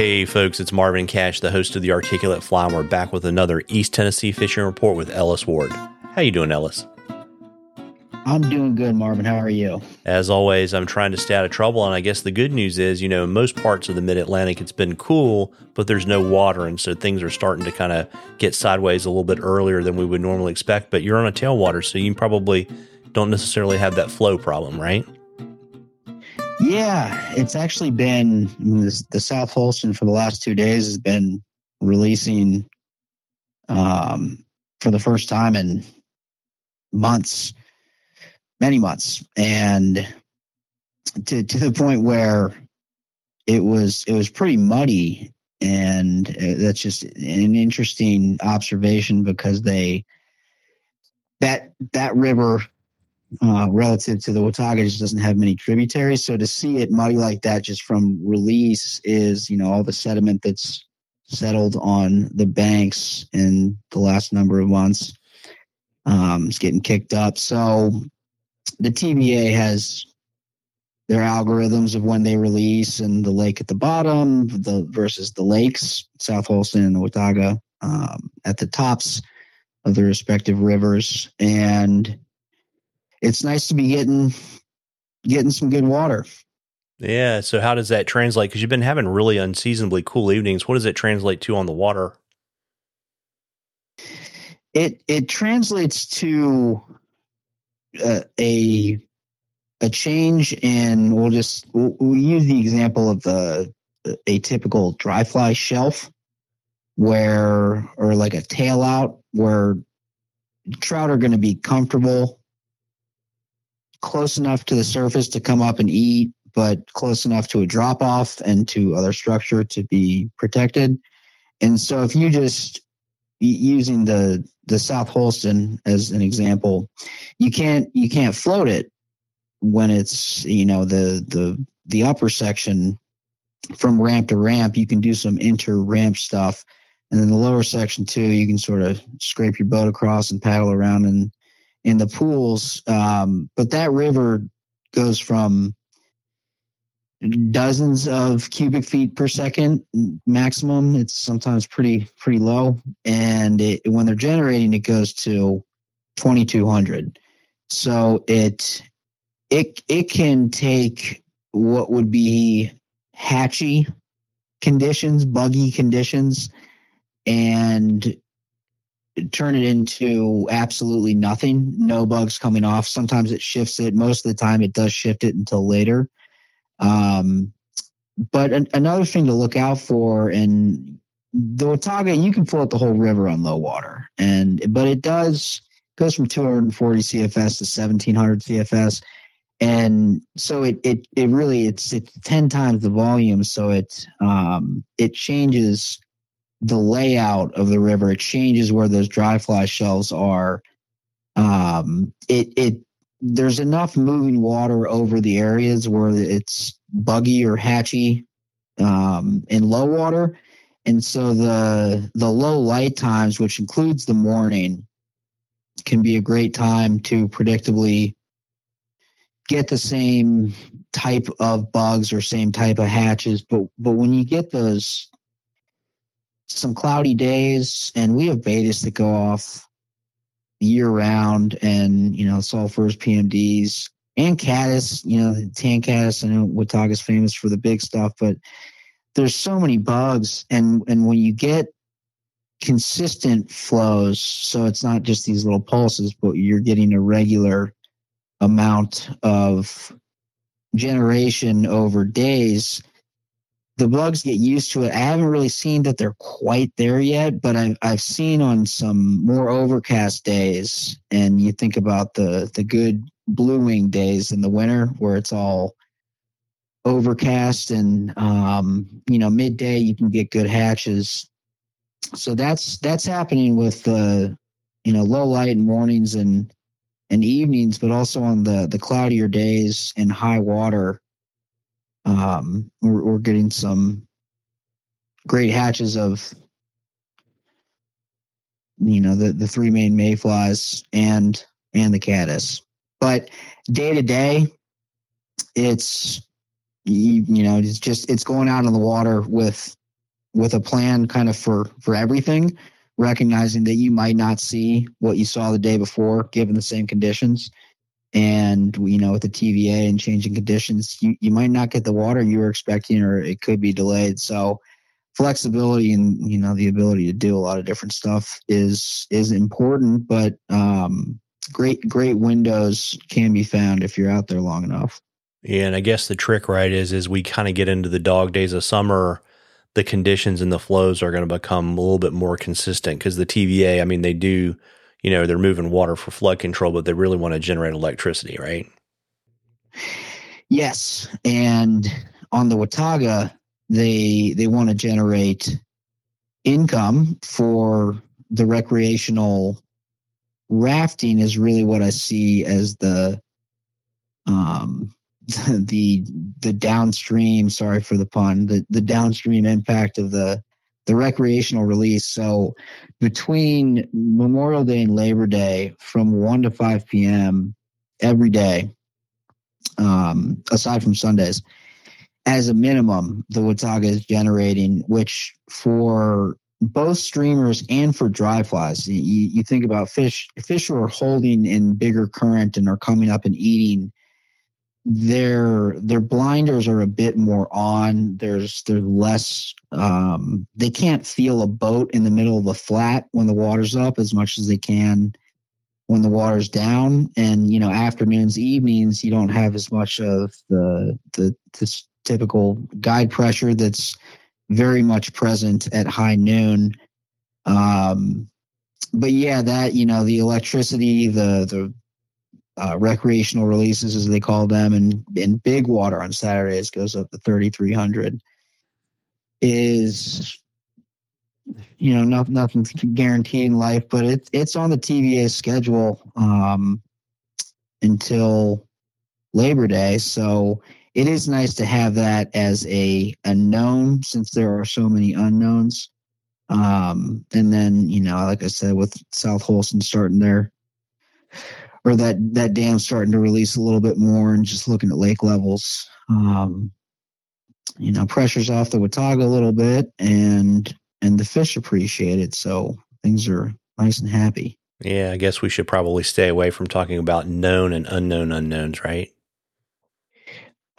Hey folks, it's Marvin Cash, the host of the Articulate Fly, and we're back with another East Tennessee fishing report with Ellis Ward. How you doing, Ellis? I'm doing good, Marvin. How are you? As always, I'm trying to stay out of trouble, and I guess the good news is, you know, in most parts of the Mid Atlantic, it's been cool, but there's no water, and so things are starting to kind of get sideways a little bit earlier than we would normally expect. But you're on a tailwater, so you probably don't necessarily have that flow problem, right? Yeah, it's actually been the South Holston for the last two days has been releasing um, for the first time in months, many months, and to to the point where it was it was pretty muddy, and uh, that's just an interesting observation because they that that river uh, relative to the Watauga just doesn't have many tributaries. So to see it muddy like that just from release is, you know, all the sediment that's settled on the banks in the last number of months um, is getting kicked up. So the TVA has their algorithms of when they release and the lake at the bottom the versus the lakes, South Holston and the Watauga um, at the tops of the respective rivers. And it's nice to be getting getting some good water. Yeah. So how does that translate? Because you've been having really unseasonably cool evenings. What does it translate to on the water? It it translates to uh, a a change in. We'll just we'll, we'll use the example of the a typical dry fly shelf, where or like a tail out where trout are going to be comfortable close enough to the surface to come up and eat, but close enough to a drop off and to other structure to be protected. And so if you just using the the South Holston as an example, you can't you can't float it when it's you know the the the upper section from ramp to ramp. You can do some inter ramp stuff, and then the lower section too. You can sort of scrape your boat across and paddle around and in the pools. Um, but that river goes from dozens of cubic feet per second maximum. It's sometimes pretty pretty low, and it, when they're generating, it goes to 2200. So it it it can take what would be hatchy conditions, buggy conditions, and turn it into absolutely nothing, no bugs coming off. Sometimes it shifts it. Most of the time, it does shift it until later. Um, but an, another thing to look out for, and the Watauga, you can float the whole river on low water, and but it does goes from 240 CFS to 1700 CFS, and so it it it really it's it's 10 times the volume, so it um it changes the layout of the river. It changes where those dry fly shelves are. Um, it it there's enough moving water over the areas where it's buggy or hatchy um, in low water, and so the the low light times, which includes the morning, can be a great time to predictably get the same type of bugs or same type of hatches. But but when you get those some cloudy days, and we have Baetis that go off year round, and you know sulfurs, PMDs, and caddis. You know, tan caddis. I know Watauga's famous for the big stuff, but there's so many bugs, and and when you get consistent flows, so it's not just these little pulses, but you're getting a regular amount of generation over days the bugs get used to it. I haven't really seen that they're quite there yet, but I've I've seen on some more overcast days, and you think about the the good blue wing days in the winter where it's all overcast and um, you know midday you can get good hatches. So that's that's happening with the you know low light mornings and and evenings, but also on the the cloudier days and high water um, we're, we're getting some great hatches of you know the the three main mayflies and and the caddis but day to day it's you, you know it's just it's going out on the water with with a plan kind of for for everything, recognizing that you might not see what you saw the day before given the same conditions. And you know, with the TVA and changing conditions, you, you might not get the water you were expecting, or it could be delayed. So flexibility and you know the ability to do a lot of different stuff is is important but um great great windows can be found if you're out there long enough yeah and i guess the trick right is as we kind of get into the dog days of summer the conditions and the flows are going to become a little bit more consistent because the tva i mean they do you know they're moving water for flood control but they really want to generate electricity right? Yes and on the watauga they they want to generate income for the recreational rafting is really what I see as the um the the downstream sorry for the pun the the downstream impact of the the recreational release so between memorial day and labor day from 1 to 5 p.m every day um aside from sundays as a minimum, the Watauga is generating, which for both streamers and for dry flies, you, you think about fish, fish who are holding in bigger current and are coming up and eating. Their their blinders are a bit more on. There's there's less. Um, they can't feel a boat in the middle of a flat when the water's up as much as they can when the water's down and you know afternoons evenings you don't have as much of the the this typical guide pressure that's very much present at high noon. Um, but yeah, that you know the electricity, the the uh, recreational releases as they call them, and in big water on Saturdays goes up to thirty three hundred. Is you know nothing's guaranteed in life, but it's it's on the TVA schedule um, until Labor Day, so it is nice to have that as a unknown since there are so many unknowns. Um, and then, you know, like I said, with South Holston starting there, or that, that dam starting to release a little bit more and just looking at lake levels, um, you know, pressure's off the Watauga a little bit and, and the fish appreciate it. So things are nice and happy. Yeah, I guess we should probably stay away from talking about known and unknown unknowns, right?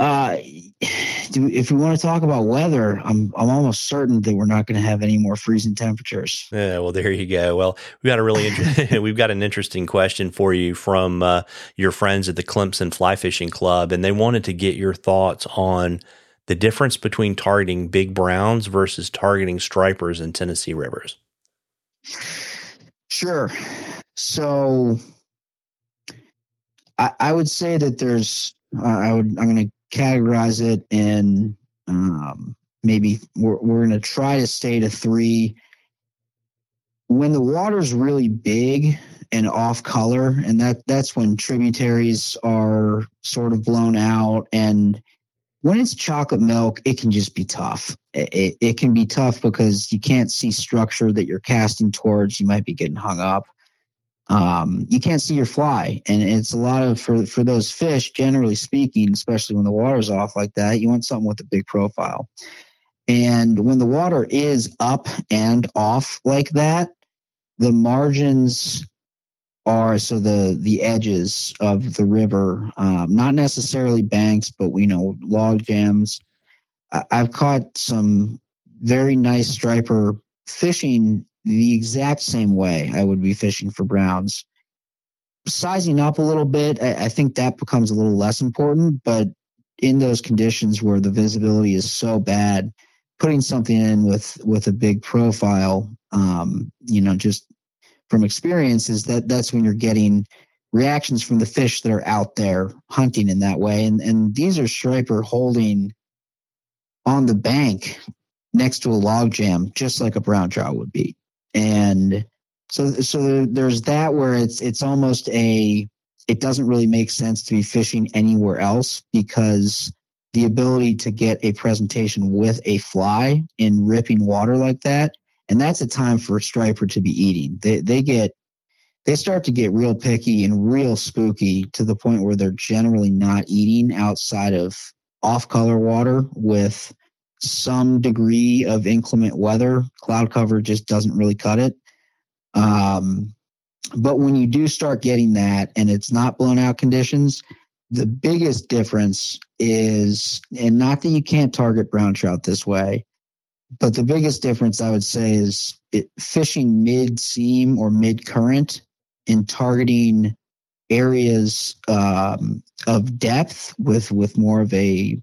Uh, if we want to talk about weather, I'm I'm almost certain that we're not going to have any more freezing temperatures. Yeah, well, there you go. Well, we've got a really inter- we've got an interesting question for you from uh, your friends at the Clemson Fly Fishing Club, and they wanted to get your thoughts on the difference between targeting big browns versus targeting stripers in Tennessee rivers. Sure. So, I, I would say that there's I would I'm going to categorize it in um, maybe we're, we're going to try to stay to three. When the water's really big and off color, and that that's when tributaries are sort of blown out, and when it's chocolate milk, it can just be tough. It, it can be tough because you can't see structure that you're casting towards. You might be getting hung up um, you can't see your fly. And it's a lot of for for those fish, generally speaking, especially when the water's off like that, you want something with a big profile. And when the water is up and off like that, the margins are so the the edges of the river, um, not necessarily banks, but we know log jams. I, I've caught some very nice striper fishing the exact same way I would be fishing for browns. Sizing up a little bit, I, I think that becomes a little less important, but in those conditions where the visibility is so bad, putting something in with with a big profile, um, you know, just from experience, is that that's when you're getting reactions from the fish that are out there hunting in that way. And and these are striper holding on the bank next to a log jam, just like a brown trout would be and so so there's that where it's it's almost a it doesn't really make sense to be fishing anywhere else because the ability to get a presentation with a fly in ripping water like that and that's a time for a striper to be eating. They they get they start to get real picky and real spooky to the point where they're generally not eating outside of off color water with some degree of inclement weather. Cloud cover just doesn't really cut it. Um, but when you do start getting that and it's not blown out conditions, the biggest difference is, and not that you can't target brown trout this way, but the biggest difference I would say is it, fishing mid seam or mid current and targeting areas um, of depth with with more of a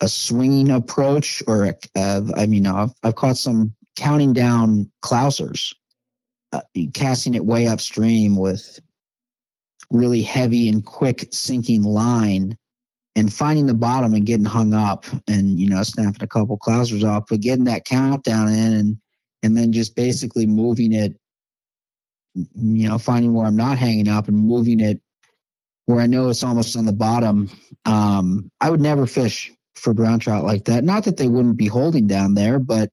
a swinging approach or a, uh, I mean I've, I've caught some counting down clousers uh, casting it way upstream with really heavy and quick sinking line and finding the bottom and getting hung up and you know snapping a couple clousers off but getting that countdown in and and then just basically moving it you know finding where i'm not hanging up and moving it where i know it's almost on the bottom. Um, i would never fish for brown trout like that not that they wouldn't be holding down there but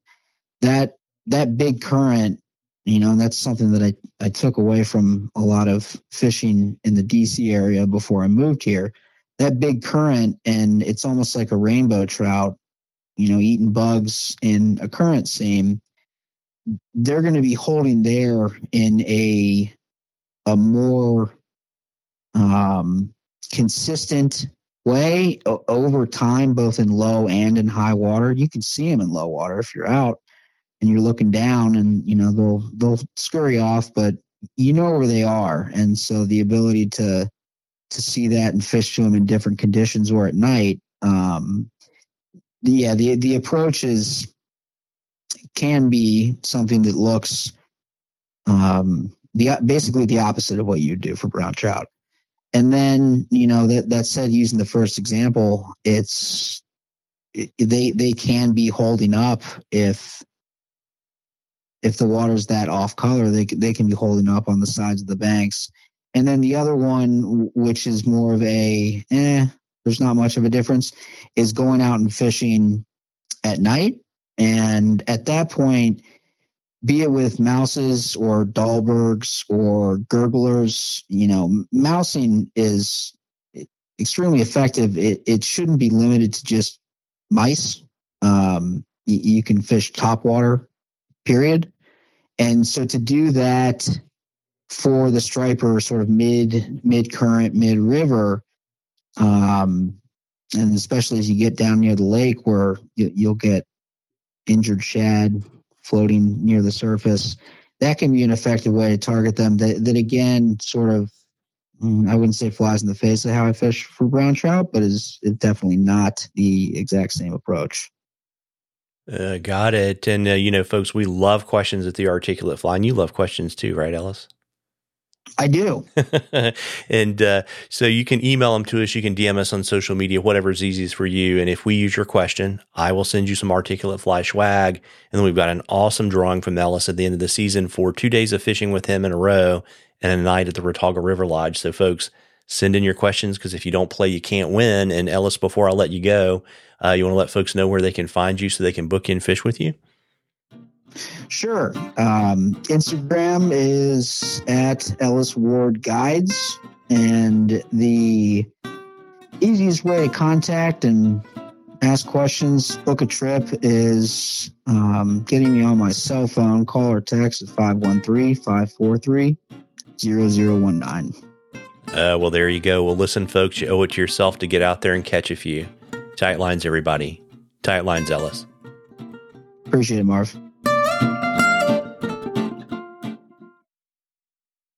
that that big current you know, that's something that I, I took away from a lot of fishing in the DC area before I moved here. That big current, and it's almost like a rainbow trout, you know, eating bugs in a current seam. They're going to be holding there in a a more um, consistent way over time, both in low and in high water. You can see them in low water if you're out and you're looking down and you know they'll they'll scurry off but you know where they are and so the ability to to see that and fish to them in different conditions or at night um yeah the the approach is can be something that looks um the basically the opposite of what you do for brown trout and then you know that that said using the first example it's it, they they can be holding up if if the water's that off color, they they can be holding up on the sides of the banks. And then the other one, which is more of a eh, there's not much of a difference, is going out and fishing at night. And at that point, be it with mouses or Dahlbergs or gurglers, you know, mousing is extremely effective. It, it shouldn't be limited to just mice. Um, you, you can fish top water, period. And so to do that for the striper, sort of mid mid current, mid river, um, and especially as you get down near the lake where you, you'll get injured shad floating near the surface, that can be an effective way to target them. That, that again, sort of, mm, I wouldn't say flies in the face of how I fish for brown trout, but is, definitely not the exact same approach. Uh, got it. And, uh, you know, folks, we love questions at the Articulate Fly, and you love questions too, right, Ellis? I do. and uh, so you can email them to us. You can DM us on social media, Whatever whatever's easiest for you. And if we use your question, I will send you some Articulate Fly swag. And then we've got an awesome drawing from Ellis at the end of the season for two days of fishing with him in a row and a night at the Watauga River Lodge. So, folks, send in your questions because if you don't play, you can't win. And Ellis, before I let you go, uh, you want to let folks know where they can find you so they can book in fish with you? Sure. Um, Instagram is at Ellis Ward Guides, and the easiest way to contact and ask questions, book a trip is um, getting me on my cell phone. Call or text at 513 543 0019. Uh, well, there you go. Well, listen, folks, you owe it to yourself to get out there and catch a few. Tight lines, everybody. Tight lines, Ellis. Appreciate it, Marv.